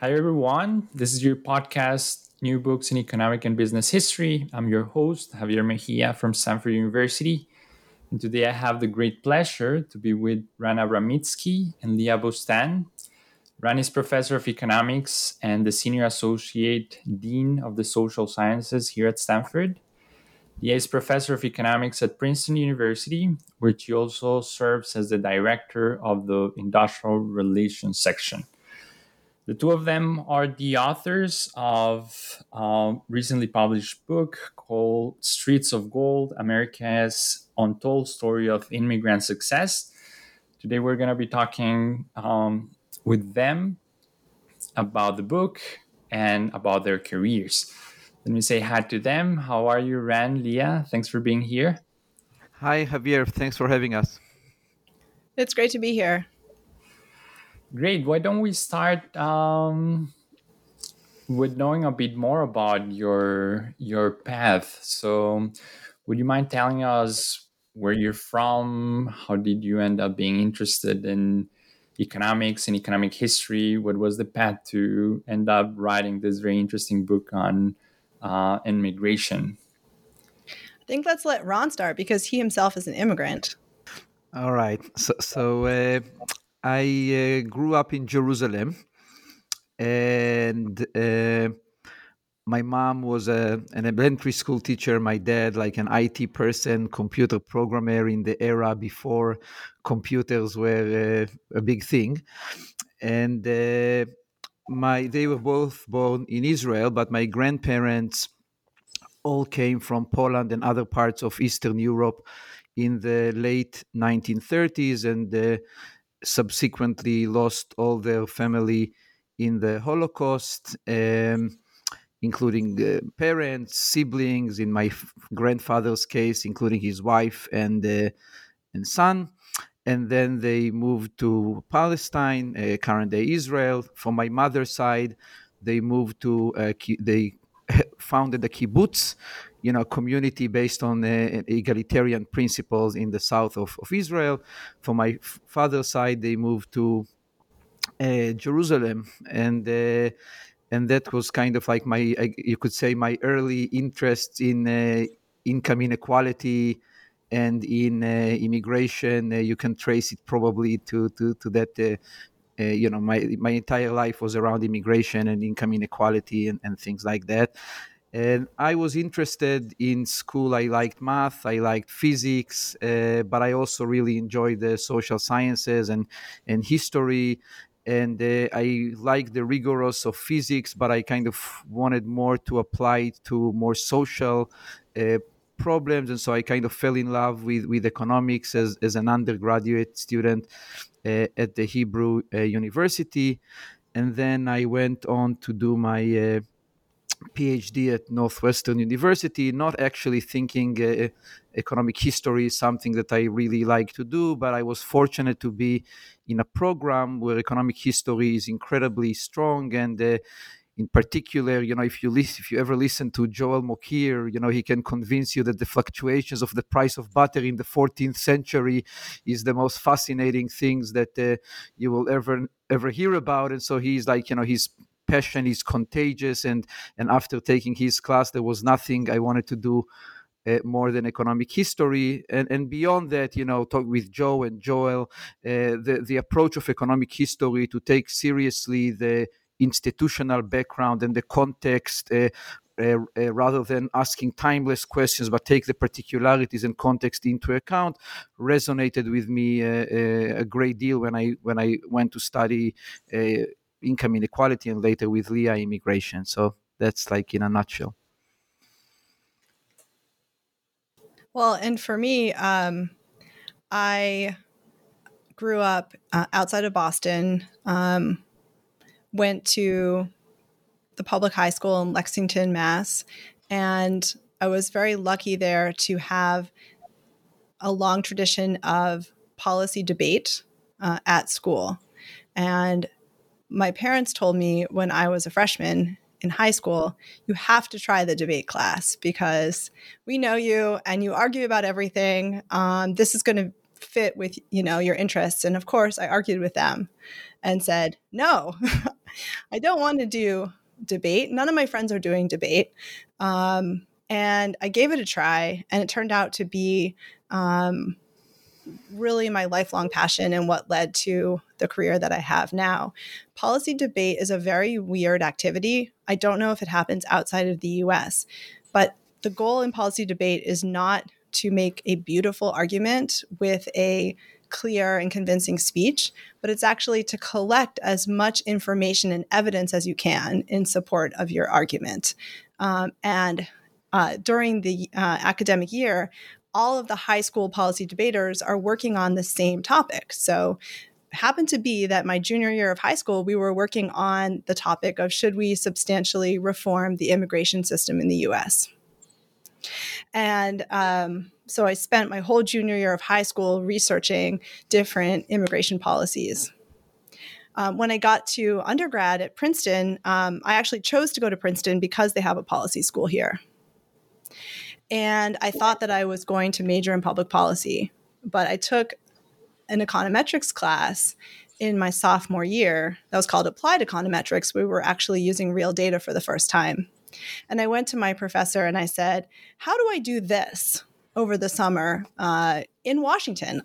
Hi, everyone. This is your podcast, New Books in Economic and Business History. I'm your host, Javier Mejia from Stanford University. And today I have the great pleasure to be with Ran Abramitzky and Leah Boustan. Ran is professor of economics and the senior associate dean of the social sciences here at Stanford. Leah is professor of economics at Princeton University, where she also serves as the director of the industrial relations section. The two of them are the authors of a recently published book called Streets of Gold America's Untold Story of Immigrant Success. Today, we're going to be talking um, with them about the book and about their careers. Let me say hi to them. How are you, Ran, Leah? Thanks for being here. Hi, Javier. Thanks for having us. It's great to be here. Great. Why don't we start um, with knowing a bit more about your your path? So, would you mind telling us where you're from? How did you end up being interested in economics and economic history? What was the path to end up writing this very interesting book on uh, immigration? I think let's let Ran start because he himself is an immigrant. All right. So, so uh, I uh, grew up in Jerusalem, and uh, my mom was a, an elementary school teacher. My dad, like an IT person, computer programmer in the era before computers were uh, a big thing, and uh, my they were both born in Israel, but my grandparents all came from Poland and other parts of Eastern Europe in the late 1930s, and uh, subsequently lost all their family in the Holocaust, um, including uh, parents, siblings. In my f- grandfather's case, including his wife and uh, and son. And then they moved to Palestine, uh, current day Israel. From my mother's side, they moved to uh, they founded the kibbutz, you know, community based on uh, egalitarian principles in the south of, of Israel. For my father's side, they moved to uh, Jerusalem, and uh, and that was kind of like my, you could say, my early interest in uh, income inequality and in uh, immigration. Uh, you can trace it probably to to to that. you know, my my entire life was around immigration and income inequality and, and things like that and I was interested in school. I liked math, I liked physics, uh, but I also really enjoyed the social sciences and and history. And uh, I liked the rigorous of physics, but I kind of wanted more to apply it to more social uh, problems. And so I kind of fell in love with, with economics as, as an undergraduate student uh, at the Hebrew uh, University. And then I went on to do my uh, PhD at Northwestern University, not actually thinking uh, economic history is something that I really like to do, but I was fortunate to be in a program where economic history is incredibly strong and uh, in particular, you know, if you listen, if you ever listen to Joel Mokyr, you know, he can convince you that the fluctuations of the price of butter in the 14th century is the most fascinating things that uh, you will ever ever hear about. And so he's like, you know, his passion is contagious. And and after taking his class, there was nothing I wanted to do. Uh, more than economic history, and and beyond that, you know, talk with Joe and Joel, uh, the the approach of economic history to take seriously the institutional background and the context uh, uh, uh, rather than asking timeless questions but take the particularities and context into account resonated with me uh, uh, a great deal when i when i went to study uh, income inequality and later with leah immigration so that's like in a nutshell well and for me um, i grew up outside of boston um, went to the public high school in Lexington, Mass. And I was very lucky there to have a long tradition of policy debate uh, at school. And my parents told me when I was a freshman in high school, you have to try the debate class because we know you and you argue about everything. Um, this is going to fit with you know your interests and of course i argued with them and said no I don't want to do debate. None of my friends are doing debate. Um, and I gave it a try, and it turned out to be um, really my lifelong passion and what led to the career that I have now. Policy debate is a very weird activity. I don't know if it happens outside of the US, but the goal in policy debate is not to make a beautiful argument with a clear and convincing speech, but it's actually to collect as much information and evidence as you can in support of your argument. Um, and uh, during the uh, academic year, all of the high school policy debaters are working on the same topic. So, happened to be that my junior year of high school, we were working on the topic of should we substantially reform the immigration system in the US. And um, so I spent my whole junior year of high school researching different immigration policies. Um, when I got to undergrad at Princeton, um, I actually chose to go to Princeton because they have a policy school here. And I thought that I was going to major in public policy, but I took an econometrics class in my sophomore year that was called applied econometrics. We were actually using real data for the first time. And I went to my professor and I said, How do I do this? over the summer uh, in Washington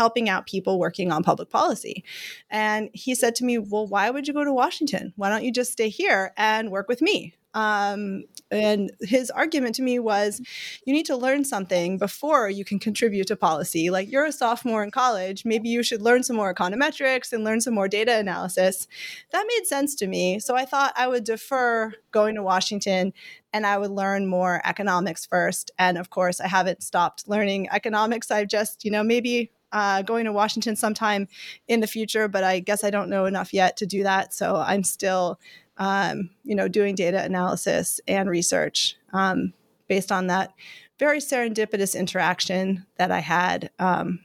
helping out people working on public policy. And he said to me, Well, why would you go to Washington? Why don't you just stay here and work with me? Um, and his argument to me was you need to learn something before you can contribute to policy. Like you're a sophomore in college, maybe you should learn some more econometrics and learn some more data analysis. That made sense to me. So I thought I would defer going to Washington and I would learn more economics first. And of course, I haven't stopped learning economics. I've just, you know, maybe uh, going to Washington sometime in the future, but I guess I don't know enough yet to do that. So I'm still um, you know, doing data analysis and research um, based on that very serendipitous interaction that I had. Um,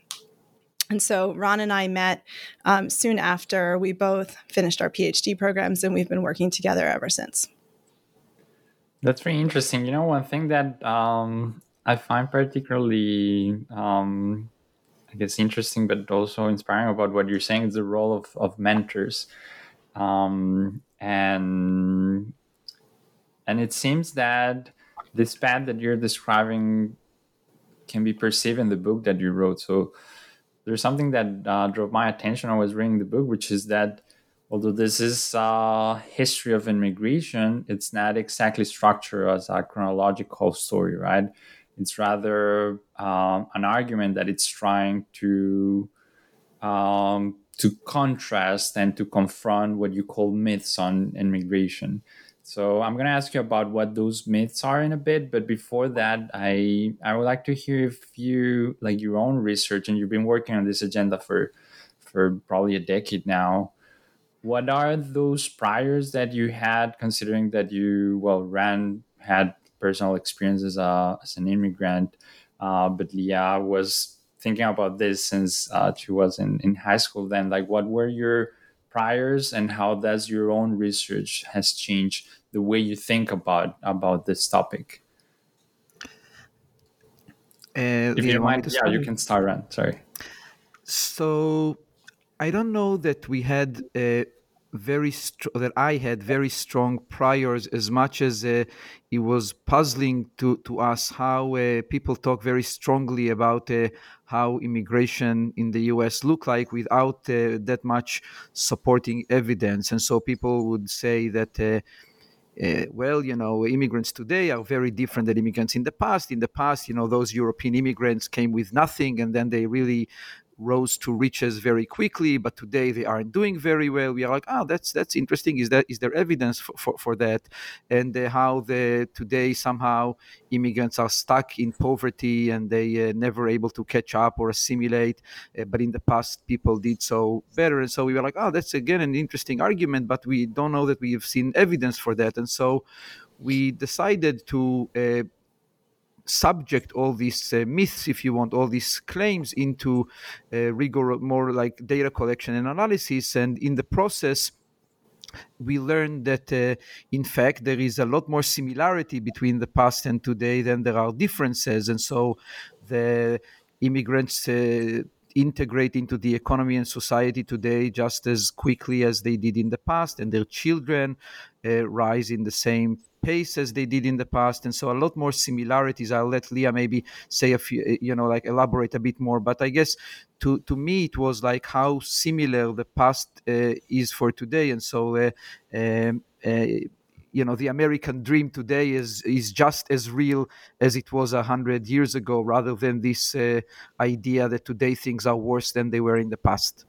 and so Ran and I met um, soon after we both finished our PhD programs, and we've been working together ever since. That's very interesting. You know, one thing that um, I find particularly, um, I guess, interesting, but also inspiring about what you're saying is the role of, of mentors. Um, and and it seems that this path that you're describing can be perceived in the book that you wrote so there's something that uh, drove my attention i was reading the book which is that although this is a history of immigration it's not exactly structured as a chronological story right it's rather um, an argument that it's trying to um, to contrast and to confront what you call myths on immigration. So I'm going to ask you about what those myths are in a bit, but before that, I I would like to hear if you like your own research and you've been working on this agenda for for probably a decade now. what are those priors that you had, considering that you well ran had personal experiences uh, as an immigrant, uh, but Leah was thinking about this since uh, she was in, in high school. Then, like, what were your priors, and how does your own research has changed the way you think about about this topic? Uh, if you mind, yeah, you can start. Sorry. So, I don't know that we had a very str- that I had very strong priors as much as uh, it was puzzling to to us how uh, people talk very strongly about uh, how immigration in the U.S. look like without uh, that much supporting evidence, and so people would say that. Uh, uh, well, you know, immigrants today are very different than immigrants in the past. In the past, you know, those European immigrants came with nothing and then they really rose to riches very quickly, but today they aren't doing very well. We are like, oh, that's that's interesting. Is that is there evidence for, for, for that? And uh, how the today somehow immigrants are stuck in poverty and they uh, never able to catch up or assimilate, uh, but in the past people did so better. And so we were like, oh, that's again an interesting argument, but we don't know that we have seen evidence for that. And so we decided to uh, subject all these uh, myths, if you want, all these claims into uh, rigor, more like data collection and analysis. And in the process, we learned that uh, in fact there is a lot more similarity between the past and today than there are differences and so the immigrants uh, integrate into the economy and society today just as quickly as they did in the past and their children uh, rise in the same pace as they did in the past, and so a lot more similarities. I'll let Leah maybe say a few, you know, like elaborate a bit more. But I guess to to me it was like how similar the past uh, is for today, and so. Uh, um, you know the American dream today is is just as real as it was a hundred years ago, rather than this uh, idea that today things are worse than they were in the past.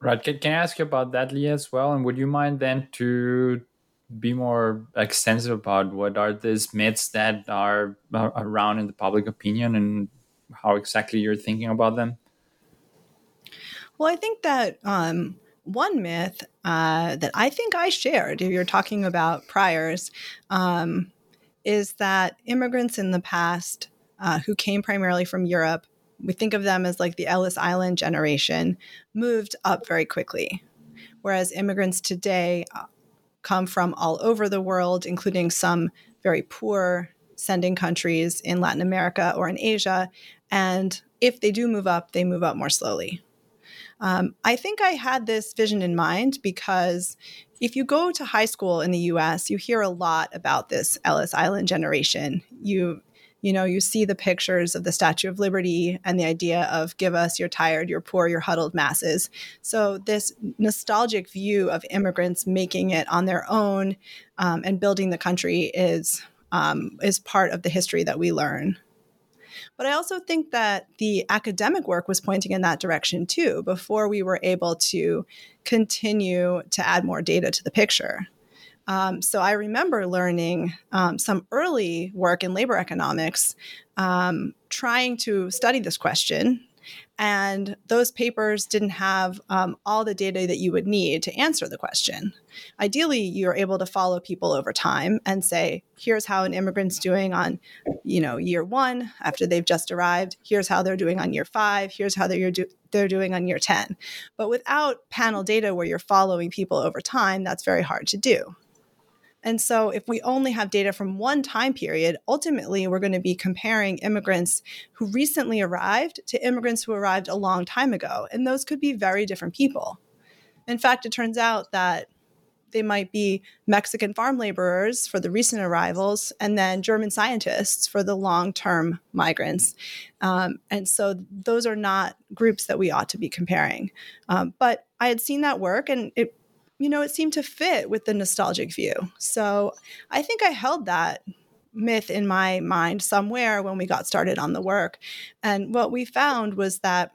Right. Can, can I ask you about that, Leah, as well? And would you mind then to be more extensive about what are these myths that are around in the public opinion and how exactly you're thinking about them? Well, I think that um, one myth uh, that I think I shared, if you're talking about priors, um, is that immigrants in the past uh, who came primarily from Europe, we think of them as like the Ellis Island generation, moved up very quickly. Whereas immigrants today uh, come from all over the world, including some very poor sending countries in Latin America or in Asia. And if they do move up, they move up more slowly. Um, I think I had this vision in mind because if you go to high school in the US, you hear a lot about this Ellis Island generation. You you know, you see the pictures of the Statue of Liberty and the idea of give us your tired, your poor, your huddled masses. So, this nostalgic view of immigrants making it on their own um, and building the country is, um, is part of the history that we learn. But I also think that the academic work was pointing in that direction too, before we were able to continue to add more data to the picture. Um, so I remember learning um, some early work in labor economics, um, trying to study this question. And those papers didn't have um, all the data that you would need to answer the question. Ideally, you're able to follow people over time and say, here's how an immigrant's doing on, you know, year one after they've just arrived. Here's how they're doing on year five. Here's how they're, do- they're doing on year 10. But without panel data where you're following people over time, that's very hard to do. And so, if we only have data from one time period, ultimately we're going to be comparing immigrants who recently arrived to immigrants who arrived a long time ago. And those could be very different people. In fact, it turns out that they might be Mexican farm laborers for the recent arrivals, and then German scientists for the long term migrants. Um, and so those are not groups that we ought to be comparing. Um, but I had seen that work, and it you know, it seemed to fit with the nostalgic view. So I think I held that myth in my mind somewhere when we got started on the work. And what we found was that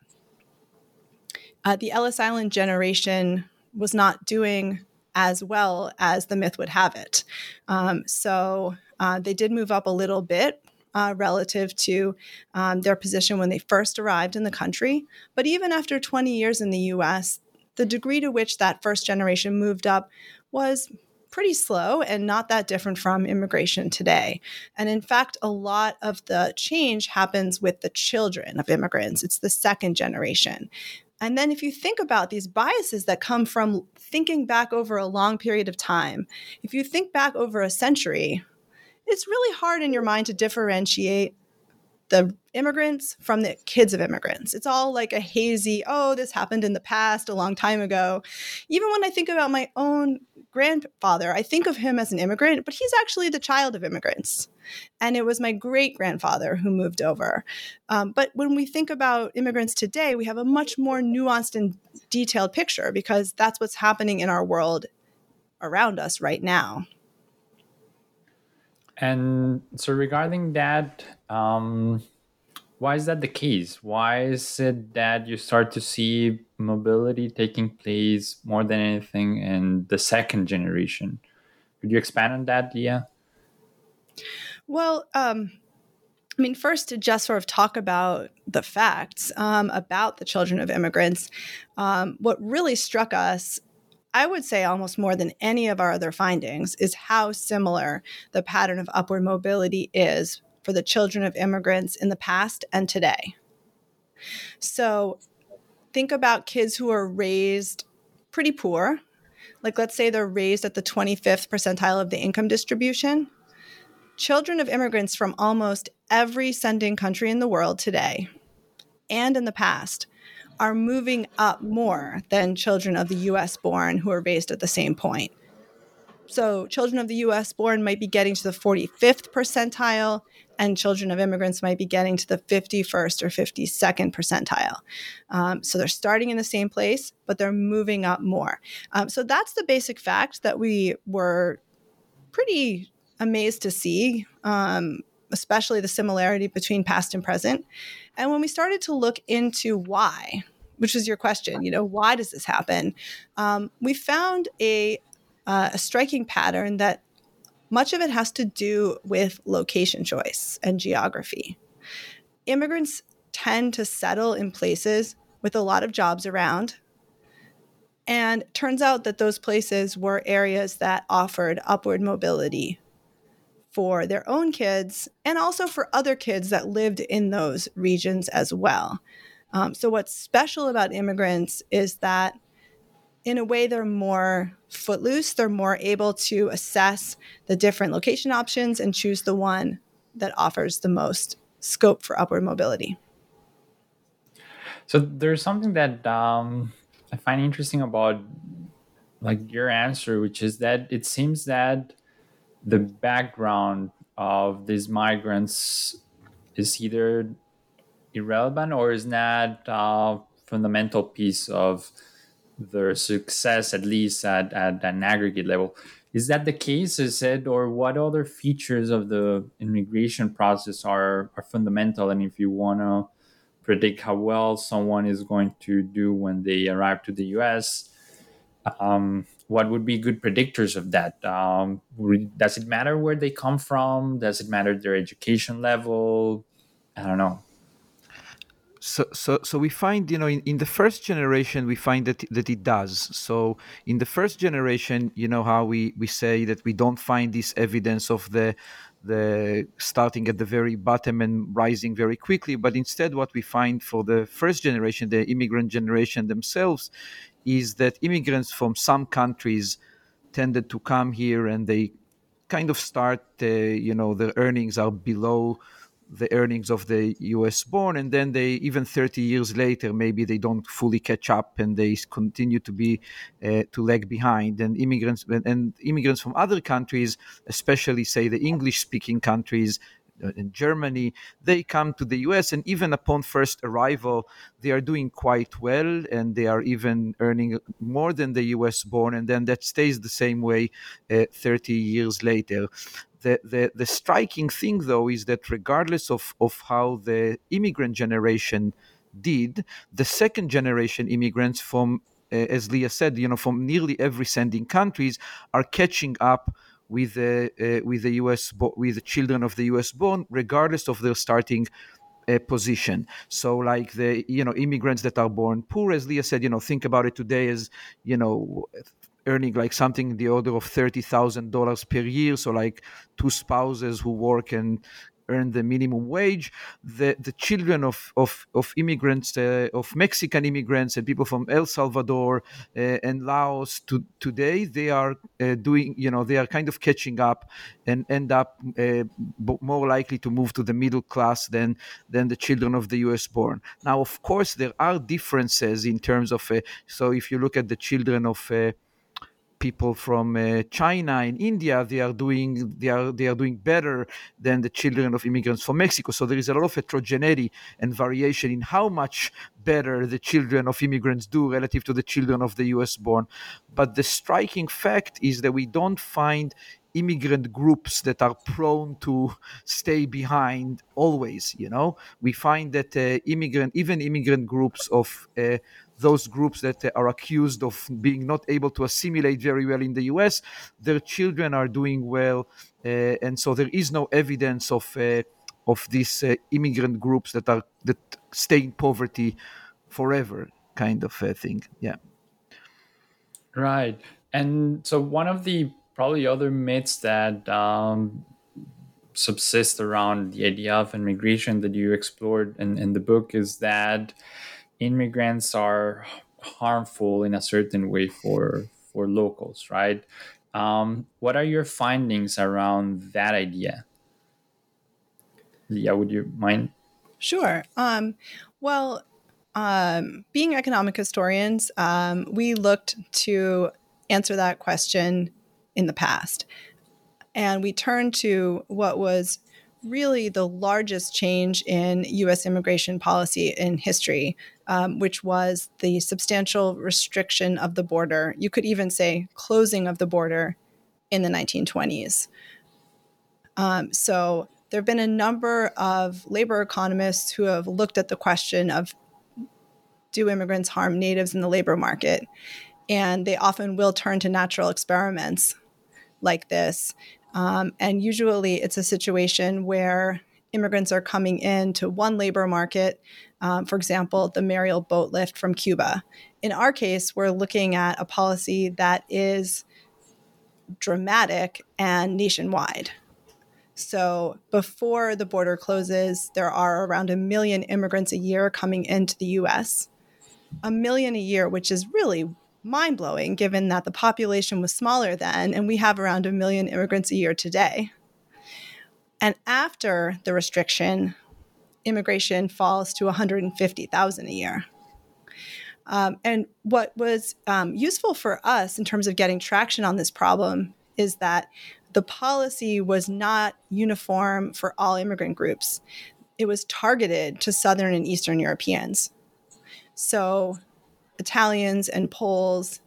uh, the Ellis Island generation was not doing as well as the myth would have it. Um, so uh, they did move up a little bit. Uh, relative to um, their position when they first arrived in the country. But even after 20 years in the US, the degree to which that first generation moved up was pretty slow and not that different from immigration today. And in fact, a lot of the change happens with the children of immigrants. It's the second generation. And then if you think about these biases that come from thinking back over a long period of time, if you think back over a century, it's really hard in your mind to differentiate the immigrants from the kids of immigrants. It's all like a hazy, oh, this happened in the past a long time ago. Even when I think about my own grandfather, I think of him as an immigrant, but he's actually the child of immigrants. And it was my great grandfather who moved over. Um, but when we think about immigrants today, we have a much more nuanced and detailed picture because that's what's happening in our world around us right now. And so, regarding that, um, why is that the case? Why is it that you start to see mobility taking place more than anything in the second generation? Could you expand on that, Leah? Well, um, I mean, first to just sort of talk about the facts um, about the children of immigrants. Um, what really struck us I would say almost more than any of our other findings is how similar the pattern of upward mobility is for the children of immigrants in the past and today. So think about kids who are raised pretty poor. Like, let's say they're raised at the 25th percentile of the income distribution. Children of immigrants from almost every sending country in the world today and in the past are moving up more than children of the US born who are raised at the same point. So, children of the US born might be getting to the 45th percentile, and children of immigrants might be getting to the 51st or 52nd percentile. Um, so, they're starting in the same place, but they're moving up more. Um, so, that's the basic fact that we were pretty amazed to see. Um, especially the similarity between past and present. And when we started to look into why, which is your question, you know, why does this happen? Um, we found a, uh, a striking pattern that much of it has to do with location choice and geography. Immigrants tend to settle in places with a lot of jobs around. And turns out that those places were areas that offered upward mobility for their own kids and also for other kids that lived in those regions as well. Um, so, what's special about immigrants is that, in a way, they're more footloose. They're more able to assess the different location options and choose the one that offers the most scope for upward mobility. So, there's something that um, I find interesting about like your answer, which is that it seems that the background of these migrants is either irrelevant or is not a fundamental piece of their success, at least at, at an aggregate level. Is that the case? Is it, or what other features of the immigration process are, are fundamental? And if you want to predict how well someone is going to do when they arrive to the US, um, what would be good predictors of that? Um, does it matter where they come from? Does it matter their education level? I don't know. So, so, so we find, you know, in, in the first generation, we find that that it does. So, in the first generation, you know how we we say that we don't find this evidence of the the starting at the very bottom and rising very quickly, but instead, what we find for the first generation, the immigrant generation themselves, is that immigrants from some countries tended to come here and they kind of start, uh, you know, their earnings are below the earnings of the US born and then they even 30 years later maybe they don't fully catch up and they continue to be uh, to lag behind and immigrants and immigrants from other countries especially say the English speaking countries uh, in Germany, they come to the US, and even upon first arrival, they are doing quite well, and they are even earning more than the US born, and then that stays the same way uh, 30 years later. The, the, the striking thing, though, is that regardless of, of how the immigrant generation did, the second generation immigrants from, uh, as Leah said, you know, from nearly every sending countries are catching up with the uh, with the U.S. Bo- with the children of the U.S. born, regardless of their starting uh, position. So, like the you know immigrants that are born poor, as Leah said, you know, think about it today as you know earning like something in the order of thirty thousand dollars per year. So, like two spouses who work and earn the minimum wage. The the children of of, of immigrants, uh, of Mexican immigrants and people from El Salvador uh, and Laos to today, they are uh, doing, you know, they are kind of catching up and end up uh, more likely to move to the middle class than than the children of the U.S. born. Now, of course, there are differences in terms of. Uh, so, if you look at the children of uh, people from uh, China and India, they are doing they are they are doing better than the children of immigrants from Mexico. So there is a lot of heterogeneity and variation in how much better the children of immigrants do relative to the children of the U.S. born. But the striking fact is that we don't find immigrant groups that are prone to stay behind always you know we find that uh, immigrant even immigrant groups of uh, those groups that are accused of being not able to assimilate very well in the US, their children are doing well, uh, and so there is no evidence of uh, of these uh, immigrant groups that are that stay in poverty forever, kind of thing. Yeah. Right, and so one of the probably other myths that um, subsist around the idea of immigration that you explored in, in the book is that immigrants are harmful in a certain way for for locals, right? Um, what are your findings around that idea? Yeah, would you mind? Sure. Um, well, um, being economic historians, um, we looked to answer that question in the past. And we turned to what was really the largest change in US immigration policy in history, um, which was the substantial restriction of the border. You could even say closing of the border in the 1920s. Um, so there have been a number of labor economists who have looked at the question of do immigrants harm natives in the labor market? And they often will turn to natural experiments like this um, and usually it's a situation where immigrants are coming into one labor market, um, for example, the Mariel boat lift from Cuba. In our case, we're looking at a policy that is dramatic and nationwide. So before the border closes, there are around a million immigrants a year coming into the US. A million a year, which is really mind blowing given that the population was smaller then, and we have around a million immigrants a year today. And after the restriction, immigration falls to 150,000 a year. Um, and what was um, useful for us in terms of getting traction on this problem is that the policy was not uniform for all immigrant groups. It was targeted to Southern and Eastern Europeans. So Italians and Poles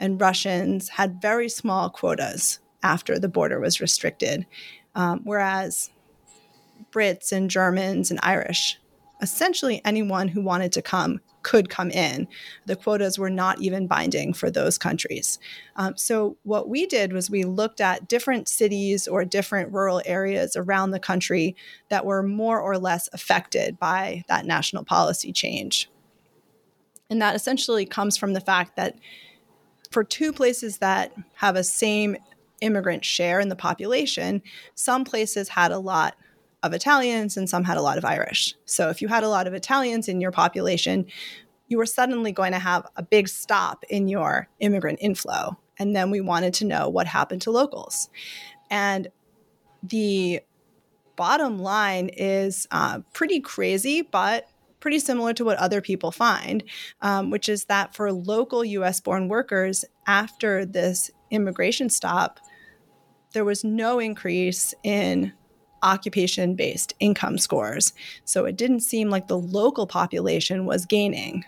and Russians had very small quotas after the border was restricted, um, whereas Brits and Germans and Irish, essentially anyone who wanted to come could come in. The quotas were not even binding for those countries. Um, so, what we did was we looked at different cities or different rural areas around the country that were more or less affected by that national policy change. And that essentially comes from the fact that for two places that have a same immigrant share in the population, some places had a lot of Italians and some had a lot of Irish. So if you had a lot of Italians in your population, you were suddenly going to have a big stop in your immigrant inflow. And then we wanted to know what happened to locals. And the bottom line is uh, pretty crazy, but pretty similar to what other people find, um, which is that for local US born workers, after this immigration stop, there was no increase in occupation based income scores. So it didn't seem like the local population was gaining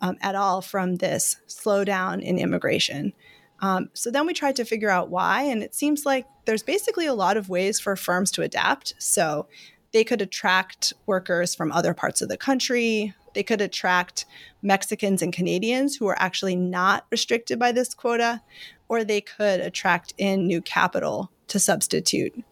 um, at all from this slowdown in immigration. Um, so then we tried to figure out why, and it seems like there's basically a lot of ways for firms to adapt. So they could attract workers from other parts of the country. They could attract Mexicans and Canadians who are actually not restricted by this quota, or they could attract in new capital to substitute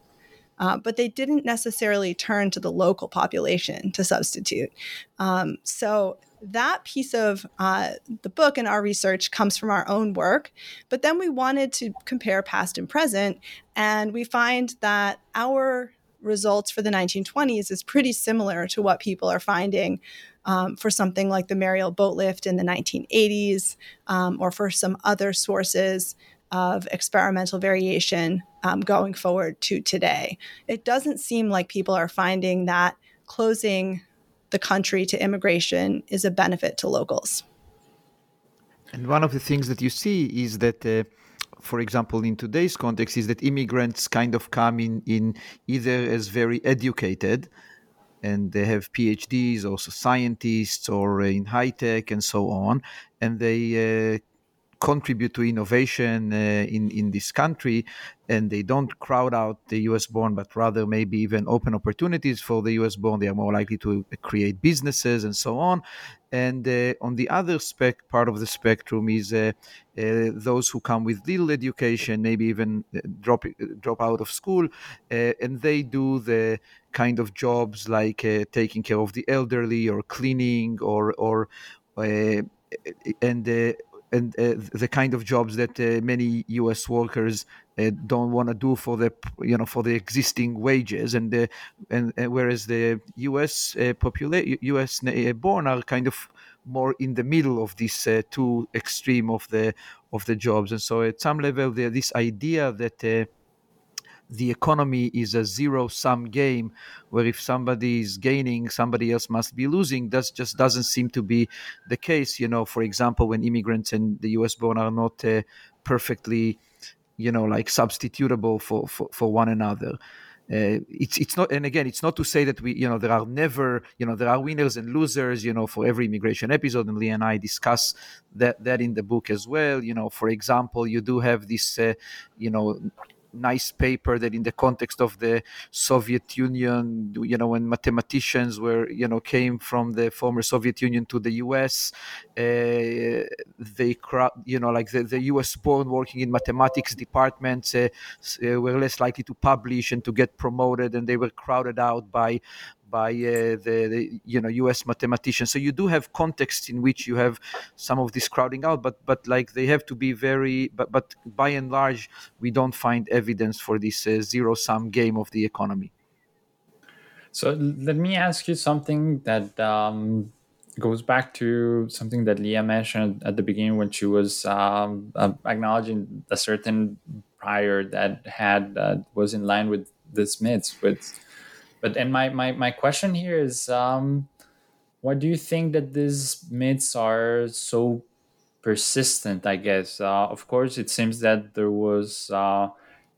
uh, but they didn't necessarily turn to the local population to substitute. Um, so that piece of uh, the book and our research comes from our own work. But then we wanted to compare past and present, and we find that our results for the 1920s is pretty similar to what people are finding um, for something like the Mariel boat lift in the 1980s um, or for some other sources of experimental variation um, going forward to today. It doesn't seem like people are finding that closing the country to immigration is a benefit to locals. And one of the things that you see is that. Uh, for example, in today's context, is that immigrants kind of come in, in either as very educated, and they have PhDs, also scientists, or in high tech and so on, and they uh, contribute to innovation uh, in in this country, and they don't crowd out the U.S. born, but rather maybe even open opportunities for the U.S. born. They are more likely to create businesses and so on. And uh, on the other spec part of the spectrum is uh, uh, those who come with little education, maybe even uh, drop drop out of school, uh, and they do the kind of jobs like uh, taking care of the elderly or cleaning or or and and uh, the kind of jobs that uh, many U.S. workers uh, don't want to do for the you know for the existing wages, and the, and, and whereas the U.S. Uh, population U.S. born are kind of more in the middle of these uh, two extreme of the of the jobs, and so at some level, there this idea that uh, the economy is a zero sum game where if somebody is gaining somebody else must be losing. That just doesn't seem to be the case you know. For example when immigrants and the us born are not uh, perfectly you know like substitutable for, for, for one another. Uh, it's it's not and again it's not to say that we you know there are never you know there are winners and losers you know. For every immigration episode and Lee and I discuss that that in the book as well you know. For example you do have this uh, you know nice paper that in the context of the Soviet Union, you know, when mathematicians were, you know, came from the former Soviet Union to the US, uh, they, you know, like the, the US born working in mathematics departments uh, uh, were less likely to publish and to get promoted, and they were crowded out by by uh, the, the, you know U.S. mathematicians. So you do have contexts in which you have some of this crowding out, but but like they have to be very. But but by and large, we don't find evidence for this uh, zero sum game of the economy. So let me ask you something that um, goes back to something that Leah mentioned at the beginning when she was um, uh, acknowledging a certain prior that had uh, was in line with the Smiths with but and my my my question here is, um, why do you think that these myths are so persistent? I guess, uh, of course, it seems that there was uh,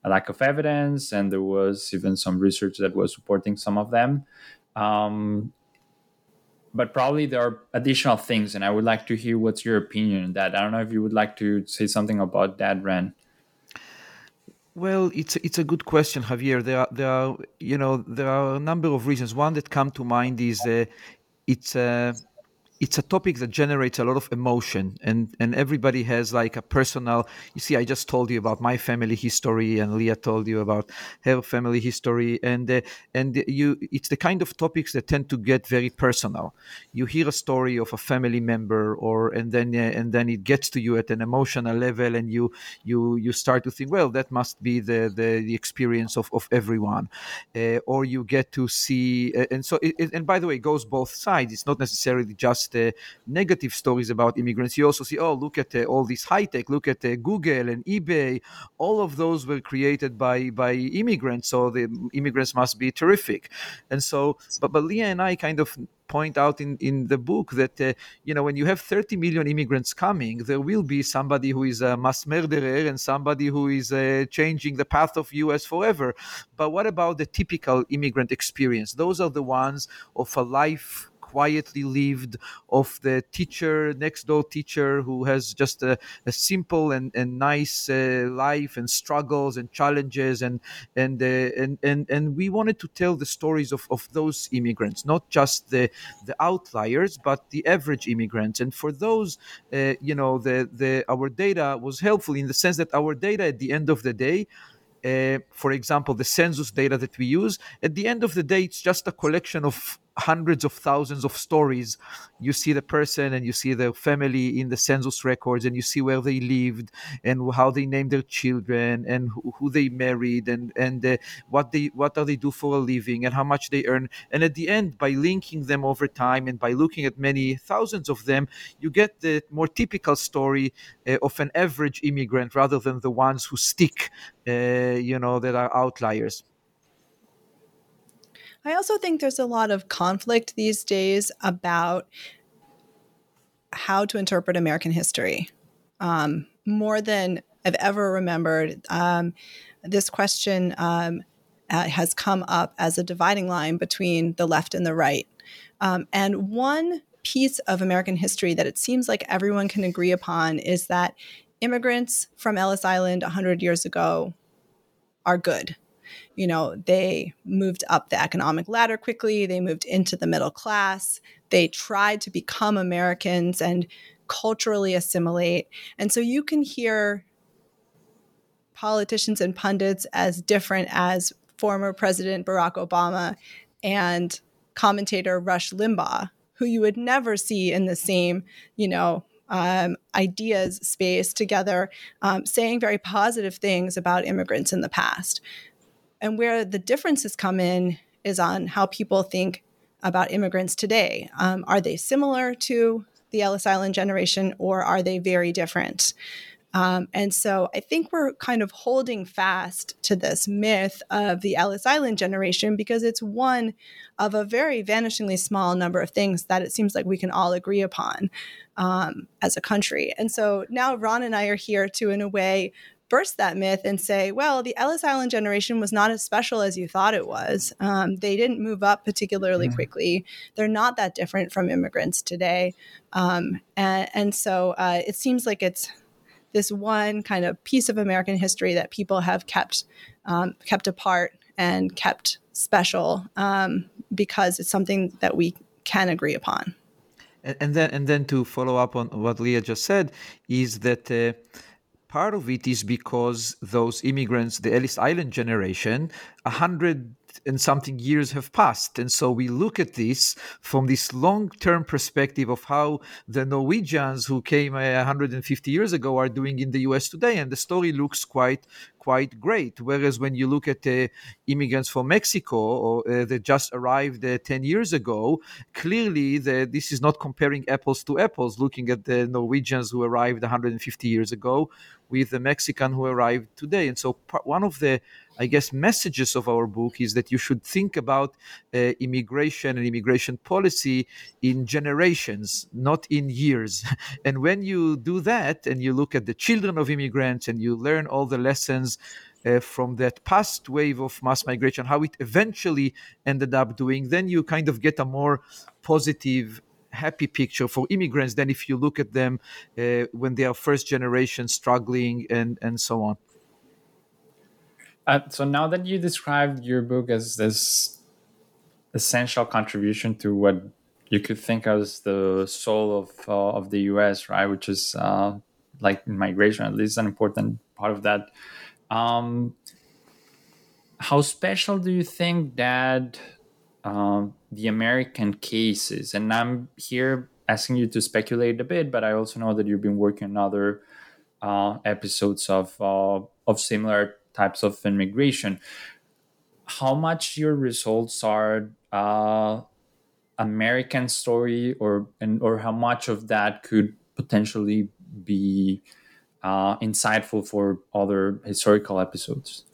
a lack of evidence, and there was even some research that was supporting some of them. Um, but probably there are additional things, and I would like to hear what's your opinion on that. I don't know if you would like to say something about that, Ran. Well, it's it's a good question, Javier. There are there are you know there are a number of reasons. One that come to mind is uh, it's uh, it's a topic that generates a lot of emotion and and everybody has like a personal you see i just told you about my family history and leah told you about her family history and uh, and you it's the kind of topics that tend to get very personal. You hear a story of a family member or and then uh, and then it gets to you at an emotional level and you you you start to think well that must be the the, the experience of, of everyone uh, or you get to see uh, and so it, and by the way it goes both sides. It's not necessarily just uh, negative stories about immigrants. You also see, oh, look at uh, all this high tech. Look at uh, Google and eBay. All of those were created by by immigrants, so the immigrants must be terrific. And so, but but Leah and I kind of point out in, in the book that uh, you know when you have 30 million immigrants coming there will be somebody who is a mass murderer and somebody who is uh, changing the path of us forever but what about the typical immigrant experience those are the ones of a life quietly lived of the teacher next door teacher who has just a, a simple and, and nice uh, life and struggles and challenges and and, uh, and and and we wanted to tell the stories of, of those immigrants not just the the outliers but the average immigrants. And for those uh, you know the the our data was helpful in the sense that our data at the end of the day uh, for example, the census data that we use, at the end of the day, it's just a collection of hundreds of thousands of stories. You see the person and you see their family in the census records, and you see where they lived and how they named their children and who, they married and and uh, what they what are they do for a living and how much they earn. And at the end, by linking them over time and by looking at many thousands of them, you get the more typical story uh, of an average immigrant rather than the ones who stick, uh, you know, that are outliers. I also think there's a lot of conflict these days about how to interpret American history. Um, more than I've ever remembered, um, this question um, uh, has come up as a dividing line between the left and the right. Um, and one piece of American history that it seems like everyone can agree upon is that immigrants from Ellis Island 100 years ago are good you know, they moved up the economic ladder quickly, they moved into the middle class, they tried to become Americans and culturally assimilate. And so you can hear politicians and pundits as different as former President Barack Obama and commentator Rush Limbaugh, who you would never see in the same, you know, um, ideas space together, um, saying very positive things about immigrants in the past. And where the differences come in is on how people think about immigrants today. Um, are they similar to the Ellis Island generation or are they very different? Um, and so I think we're kind of holding fast to this myth of the Ellis Island generation because it's one of a very vanishingly small number of things that it seems like we can all agree upon um, as a country. And so now Ran and I are here to, in a way, burst that myth and say, well, the Ellis Island generation was not as special as you thought it was. Um, they didn't move up particularly mm-hmm. quickly. They're not that different from immigrants today. Um, and, and, so uh, it seems like it's this one kind of piece of American history that people have kept um, kept apart and kept special um, because it's something that we can agree upon. And, and, then, and then to follow up on what Leah just said, is that. Uh, part of it is because those immigrants, the Ellis Island generation, a hundred and something years have passed. And so we look at this from this long term perspective of how the Norwegians who came uh, 150 years ago are doing in the US today. And the story looks quite quite great. Whereas when you look at the immigrants from Mexico or uh, that just arrived uh, 10 years ago, clearly the, this is not comparing apples to apples, looking at the Norwegians who arrived 150 years ago with the Mexican who arrived today. And so part, one of the I guess, messages of our book is that you should think about uh, immigration and immigration policy in generations, not in years. and when you do that and you look at the children of immigrants and you learn all the lessons uh, from that past wave of mass migration, how it eventually ended up doing, then you kind of get a more positive happy picture for immigrants than if you look at them uh, when they are first generation struggling and and so on uh, so now that you described your book as this essential contribution to what you could think as the soul of uh, of the U.S., right, which is uh, like migration, at least an important part of that. Um, how special do you think that um, the American case is? And I'm here asking you to speculate a bit, but I also know that you've been working on other uh, episodes of uh, of similar types of immigration how much your results are uh, american story or and or how much of that could potentially be uh, insightful for other historical episodes.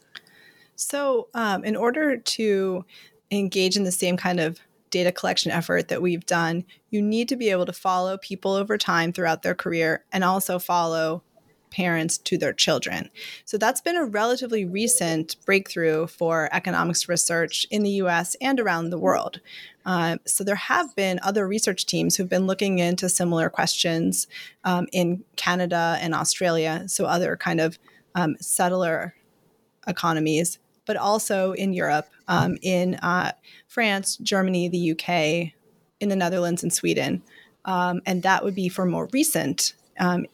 So um, in order to engage in the same kind of data collection effort that we've done, you need to be able to follow people over time throughout their career and also follow parents to their children. So that's been a relatively recent breakthrough for economics research in the US and around the world. Uh, so there have been other research teams who've been looking into similar questions um, in Canada and Australia, so other kind of um, settler economies, but also in Europe, um, in uh, France, Germany, the UK, in the Netherlands, and Sweden. Um, and that would be for more recent um,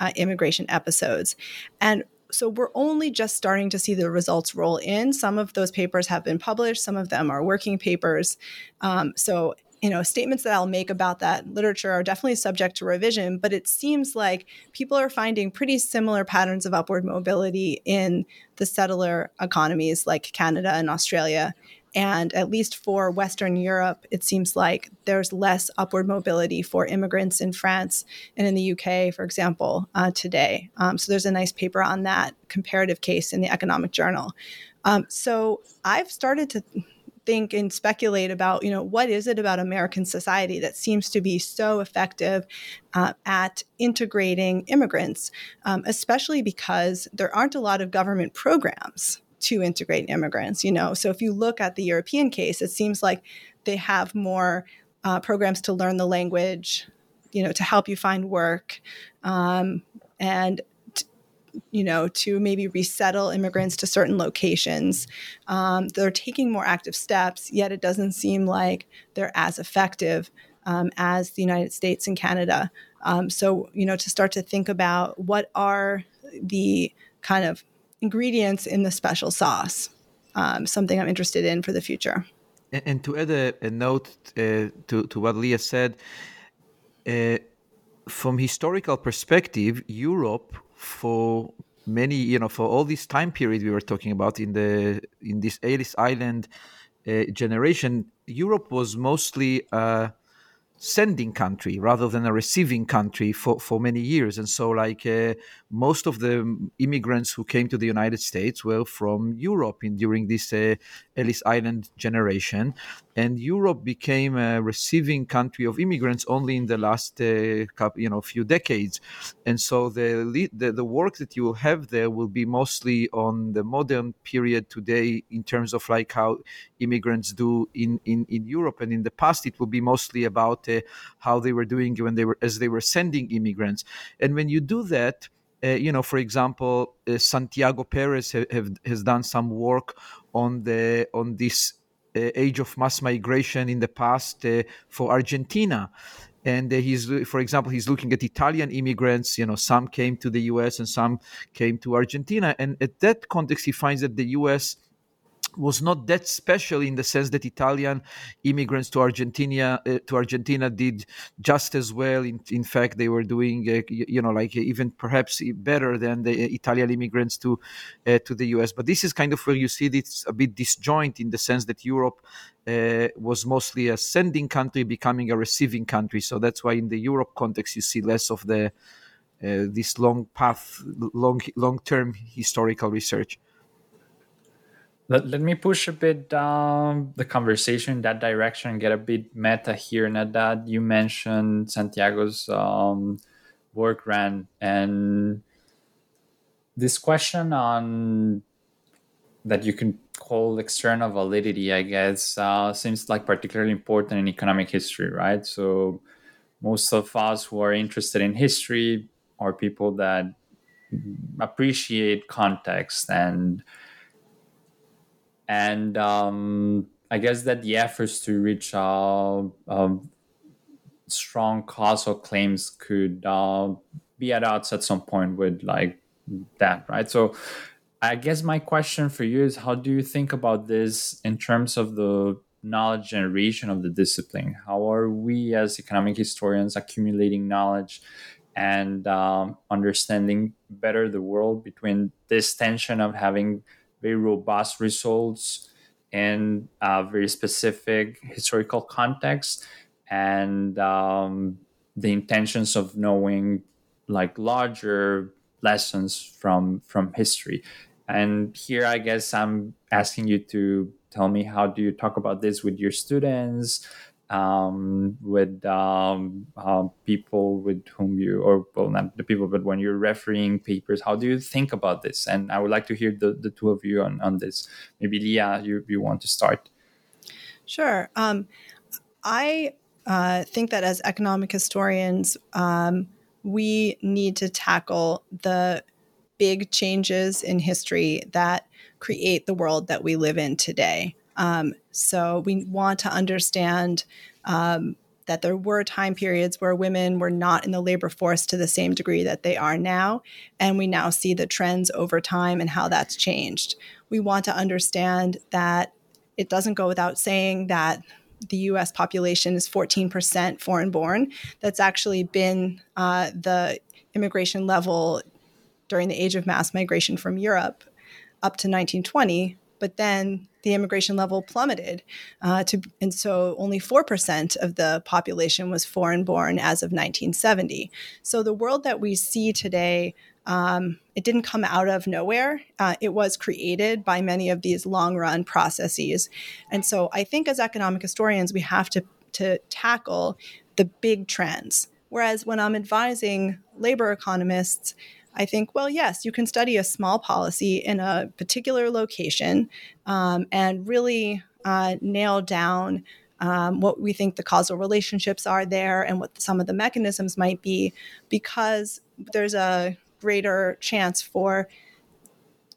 uh, immigration episodes. And so we're only just starting to see the results roll in. Some of those papers have been published, some of them are working papers. Um, so you know statements that i'll make about that literature are definitely subject to revision but it seems like people are finding pretty similar patterns of upward mobility in the settler economies like canada and australia and at least for Western Europe, it seems like there's less upward mobility for immigrants in France and in the UK, for example, uh, today. Um, so there's a nice paper on that comparative case in the Economic Journal. Um, so I've started to think and speculate about, you know, what is it about American society that seems to be so effective uh, at integrating immigrants, um, especially because there aren't a lot of government programs to integrate immigrants you know? So if you look at the european case it seems like they have more uh, programs to learn the language you know to help you find work um, and t- you know to maybe resettle immigrants to certain locations. Um, they're taking more active steps yet it doesn't seem like they're as effective um, as the united states and canada. Um, so you know to start to think about what are the kind of ingredients in the special sauce. Um, something I'm interested in for the future. And, and to add a, a note uh, to, to what Leah said, uh, from historical perspective, Europe for many, you know, for all this time period we were talking about in the in this Ellis Island uh, generation, Europe was mostly a sending country rather than a receiving country for, for many years. And so, like uh, most of the immigrants who came to the United States were from Europe in, during this uh, Ellis Island generation. And Europe became a receiving country of immigrants only in the last uh, couple, you know, few decades. And so the, the the work that you will have there will be mostly on the modern period today in terms of like how immigrants do in, in, in Europe. And in the past, it will be mostly about uh, how they were doing when they were as they were sending immigrants. And when you do that, uh, you know, for example, uh, Santiago Perez ha- have, has done some work on the on this uh, age of mass migration in the past uh, for Argentina. And uh, he's, for example, he's looking at Italian immigrants. You know, some came to the U.S. and some came to Argentina. And at that context, he finds that the U.S was not that special in the sense that Italian immigrants to Argentina uh, to Argentina did just as well. In, in fact, they were doing uh, you know like even perhaps better than the Italian immigrants to uh, to the U.S. But this is kind of where you see this a bit disjoint in the sense that Europe uh, was mostly a sending country becoming a receiving country. So that's why in the Europe context you see less of the uh, this long path, long long term historical research. Let, let me push a bit down the conversation in that direction and get a bit meta here. Nadad, you mentioned Santiago's um, work Ran and this question on that you can call external validity, I guess, uh, seems like particularly important in economic history, right? So most of us who are interested in history are people that appreciate context and and um, I guess that the efforts to reach uh, um, strong causal claims could uh, be at odds at some point with like that, right? So I guess my question for you is how do you think about this in terms of the knowledge generation of the discipline? How are we as economic historians accumulating knowledge and um, understanding better the world between this tension of having very robust results in a very specific historical context and um, the intentions of knowing like larger lessons from from history. And here i guess i'm asking you to tell me how do you talk about this with your students um, with um, uh, people with whom you, or well, not the people, but when you're refereeing papers, how do you think about this? And I would like to hear the, the two of you on, on this. Maybe Leah, you, you want to start? Sure. Um, I uh, think that as economic historians, um, we need to tackle the big changes in history that create the world that we live in today. Um, so we want to understand um, that there were time periods where women were not in the labor force to the same degree that they are now. And we now see the trends over time and how that's changed. We want to understand that it doesn't go without saying that the US population is 14% foreign born. That's actually been uh, the immigration level during the age of mass migration from Europe up to 1920. But then the immigration level plummeted uh, to, and so only 4% of the population was foreign born as of 1970. So the world that we see today um, it didn't come out of nowhere. Uh, it was created by many of these long run processes. And so I think as economic historians, we have to, to tackle the big trends. Whereas when I'm advising labor economists, I think, well, yes, you can study a small policy in a particular location um, and really uh, nail down um, what we think the causal relationships are there and what some of the mechanisms might be, because there's a greater chance for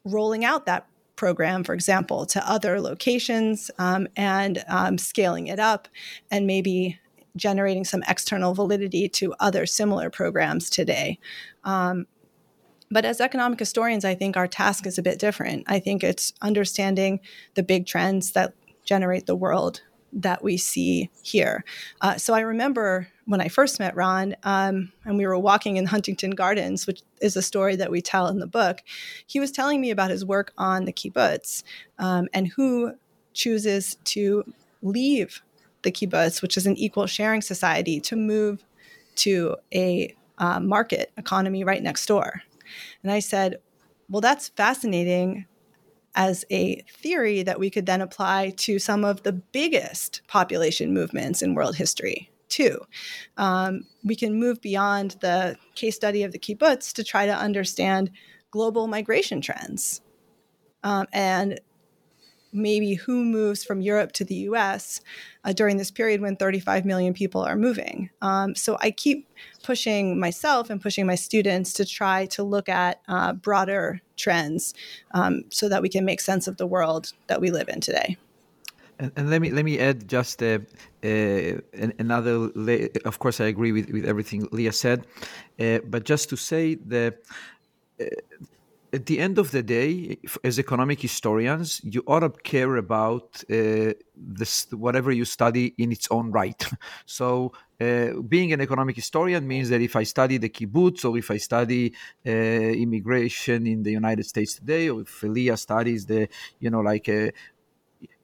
rolling out that program, for example, to other locations um, and um, scaling it up and maybe generating some external validity to other similar programs today. Um, but as economic historians, I think our task is a bit different. I think it's understanding the big trends that generate the world that we see here. Uh, so I remember when I first met Ran, um, and we were walking in Huntington Gardens, which is a story that we tell in the book. He was telling me about his work on the kibbutz um, and who chooses to leave the kibbutz, which is an equal sharing society, to move to a uh, market economy right next door. And I said, Well, that's fascinating as a theory that we could then apply to some of the biggest population movements in world history too. Um, we can move beyond the case study of the kibbutz to try to understand global migration trends um, and maybe who moves from Europe to the US uh, during this period when 35 million people are moving. Um, so I keep pushing myself and pushing my students to try to look at uh, broader trends um, so that we can make sense of the world that we live in today. And, and, let me let me add just uh, uh, another. La- of course, I agree with, with everything Leah said, uh, but just to say that uh, at the end of the day, as economic historians, you ought to care about uh, this whatever you study in its own right. so, uh, being an economic historian means that if I study the kibbutz or if I study uh, immigration in the United States today, or if Leah studies the, you know, like uh,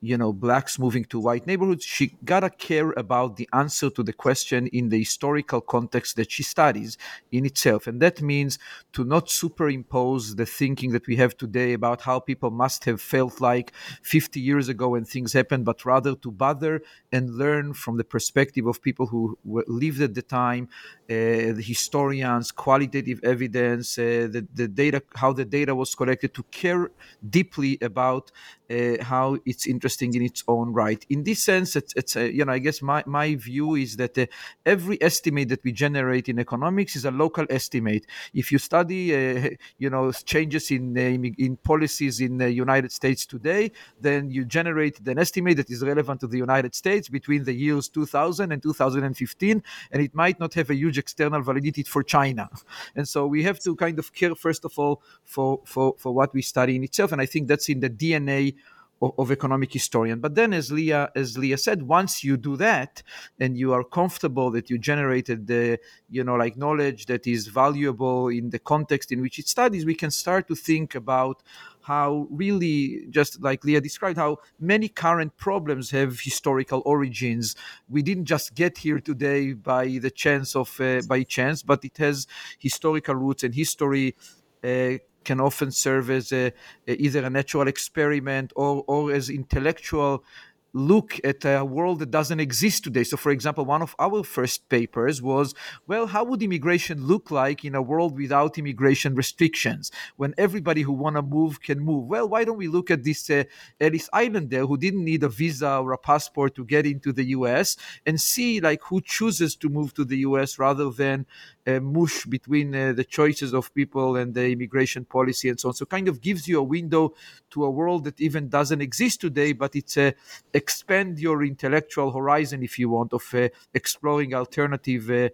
you know blacks moving to white neighborhoods she gotta care about the answer to the question in the historical context that she studies in itself. And that means to not superimpose the thinking that we have today about how people must have felt like 50 years ago when things happened but rather to bother and learn from the perspective of people who lived at the time uh, the historians qualitative evidence uh, the, the data how the data was collected to care deeply about uh, how it's interesting in its own right. In this sense, it's, it's uh, you know, I guess my, my view is that uh, every estimate that we generate in economics is a local estimate. If you study, uh, you know, changes in uh, in policies in the United States today, then you generate an estimate that is relevant to the United States between the years 2000 and 2015, and it might not have a huge external validity for China. And so we have to kind of care first of all for for for what we study in itself, and I think that's in the DNA of, of, economic historian. But then, as Leah as Leah said, once you do that and you are comfortable that you generated the you know like knowledge that is valuable in the context in which it studies, we can start to think about how really just like leah described how many current problems have historical origins we didn't just get here today by the chance of uh, by chance but it has historical roots and history uh, can often serve as a, either a natural experiment or, or as intellectual look at a world that doesn't exist today. So, for example, one of our first papers was, well, how would immigration look like in a world without immigration restrictions when everybody who want to move can move? Well, why don't we look at this uh, Ellis Islander who didn't need a visa or a passport to get into the US and see like who chooses to move to the US rather than uh, mush between uh, the choices of people and the immigration policy and so on. So, kind of gives you a window to a world that even doesn't exist today, but it's a, a expand your intellectual horizon if you want of uh, exploring alternative uh,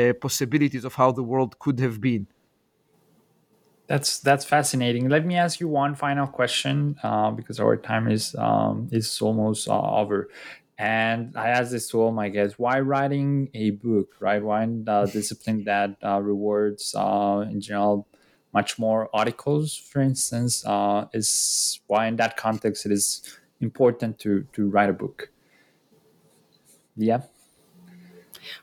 uh, possibilities of how the world could have been that's that's fascinating. Let me ask you one final question uh, because our time is um, is almost uh, over. And I ask this to all my guests: Why writing a book? Right? Why the discipline that uh, rewards, uh, in general, much more articles? For instance, uh, is why in that context it is important to to write a book. Yeah.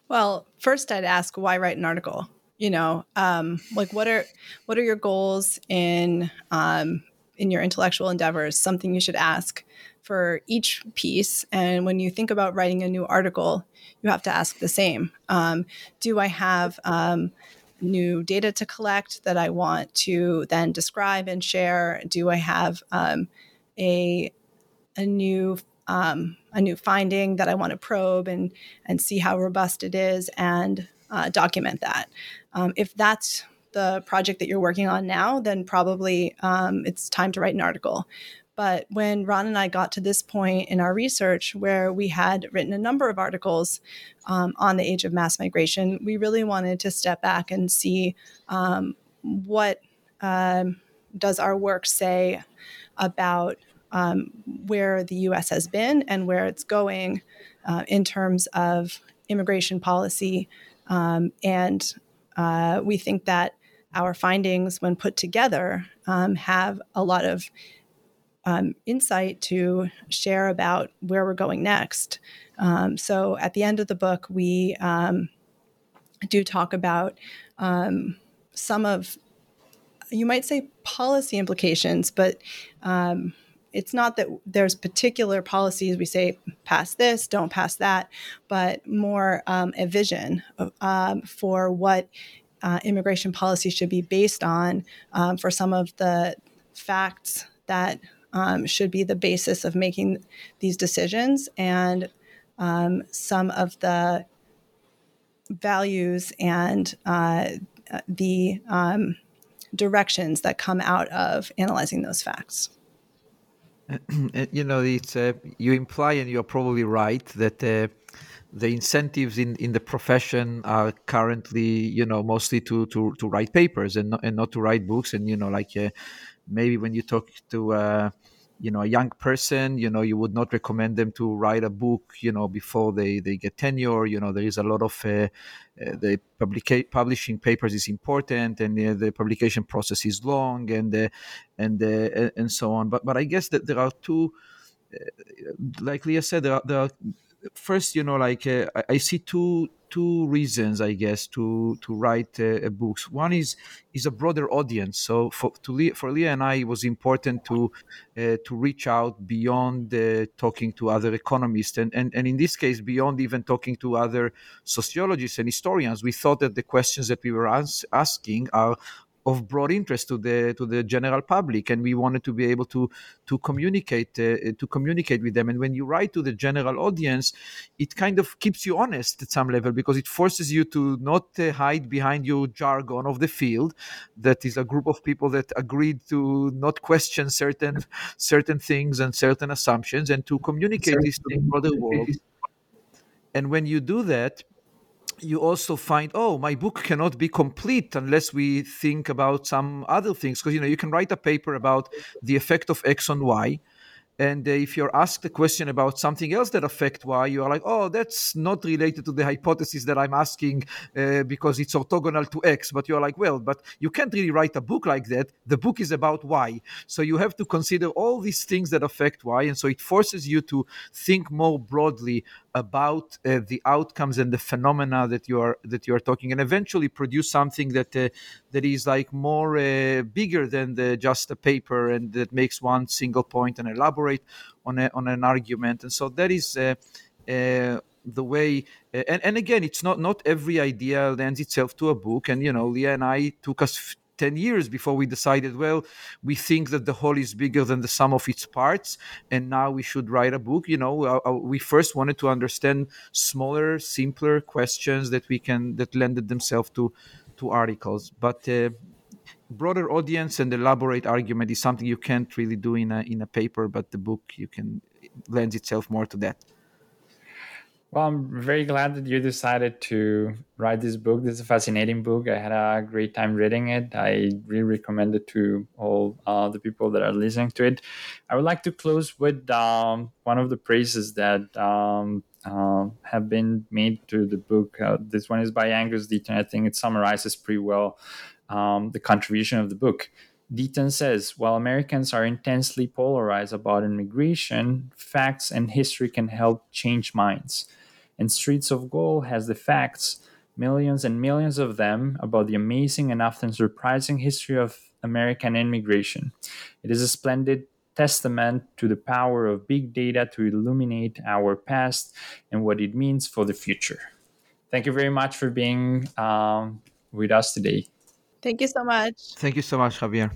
Well, first I'd ask why write an article? You know um, like what are what are your goals in um, in your intellectual endeavors? Something you should ask for each piece. And when you think about writing a new article you have to ask the same. Um, do i have um, new data to collect that i want to then describe and share? Do i have um, a a new um, a new finding that I want to probe and and see how robust it is and uh, document that. Um, if that's the project that you're working on now, then probably um, it's time to write an article. But when Ran and I got to this point in our research where we had written a number of articles um, on the age of mass migration, we really wanted to step back and see um, what um, does our work say about um, where the US has been and where it's going uh, in terms of immigration policy. Um, and uh, we think that our findings, when put together, um, have a lot of um, insight to share about where we're going next. Um, so at the end of the book, we um, do talk about some of, you might say, policy implications, but um, it's not that there's particular policies we say pass this, don't pass that, but more um, a vision um, for what uh, immigration policy should be based on um, for some of the facts that um, should be the basis of making these decisions and um, some of the values and uh, the um, directions that come out of analyzing those facts. you know, it's uh, you imply, and you're probably right that uh, the incentives in, in the profession are currently, you know, mostly to to, to write papers and not, and not to write books. And you know, like uh, maybe when you talk to uh, you know a young person you know you would not recommend them to write a book you know before they they get tenure. You know there is a lot of uh, uh, the publica- publishing papers is important and uh, the publication process is long and uh, and uh, and so on. But but i guess that there are two uh, like leah said there are, there are first you know like I, I see two two reasons, I guess, to to write uh, books. One is is a broader audience. So for to Leah, for Leah and I, it was important to uh, to reach out beyond uh, talking to other economists, and, and and in this case, beyond even talking to other sociologists and historians. We thought that the questions that we were as- asking are of broad interest to the to the general public and we wanted to be able to to communicate uh, to communicate with them. And when you write to the general audience it kind of keeps you honest at some level because it forces you to not uh, hide behind your jargon of the field. That is a group of people that agreed to not question certain certain things and certain assumptions and to communicate this to the broader world. And when you do that you also find oh my book cannot be complete unless we think about some other things. Because you know you can write a paper about the effect of x on y and uh, if you're asked a question about something else that affect y you are like oh that's not related to the hypothesis that i'm asking uh, because it's orthogonal to x. But you're like well but you can't really write a book like that. The book is about y. So you have to consider all these things that affect y and so it forces you to think more broadly about uh, the outcomes and the phenomena that you are that you are talking and eventually produce something that uh, that is like more uh, bigger than the, just a paper and that makes one single point and elaborate on a, on an argument. And so that is uh, uh, the way uh, and, and again it's not not every idea lends itself to a book. And you know leah and i took us 10 years before we decided, well, we think that the whole is bigger than the sum of its parts, and now we should write a book. You know, uh, uh, we first wanted to understand smaller, simpler questions that we can, that lended themselves to, to articles. But uh, broader audience and elaborate argument is something you can't really do in a, in a paper, but the book you can lends itself more to that. Well, I'm very glad that you decided to write this book. This is a fascinating book. I had a great time reading it. I really recommend it to all uh, the people that are listening to it. I would like to close with um, one of the praises that um, uh, have been made to the book. Uh, this one is by Angus Deaton. I think it summarizes pretty well um, the contribution of the book. Deaton says, while Americans are intensely polarized about immigration, facts and history can help change minds and Streets of Gold has the facts, millions and millions of them, about the amazing and often surprising history of American immigration. It is a splendid testament to the power of big data to illuminate our past and what it means for the future. Thank you very much for being um, with us today. Thank you so much. Thank you so much, Javier.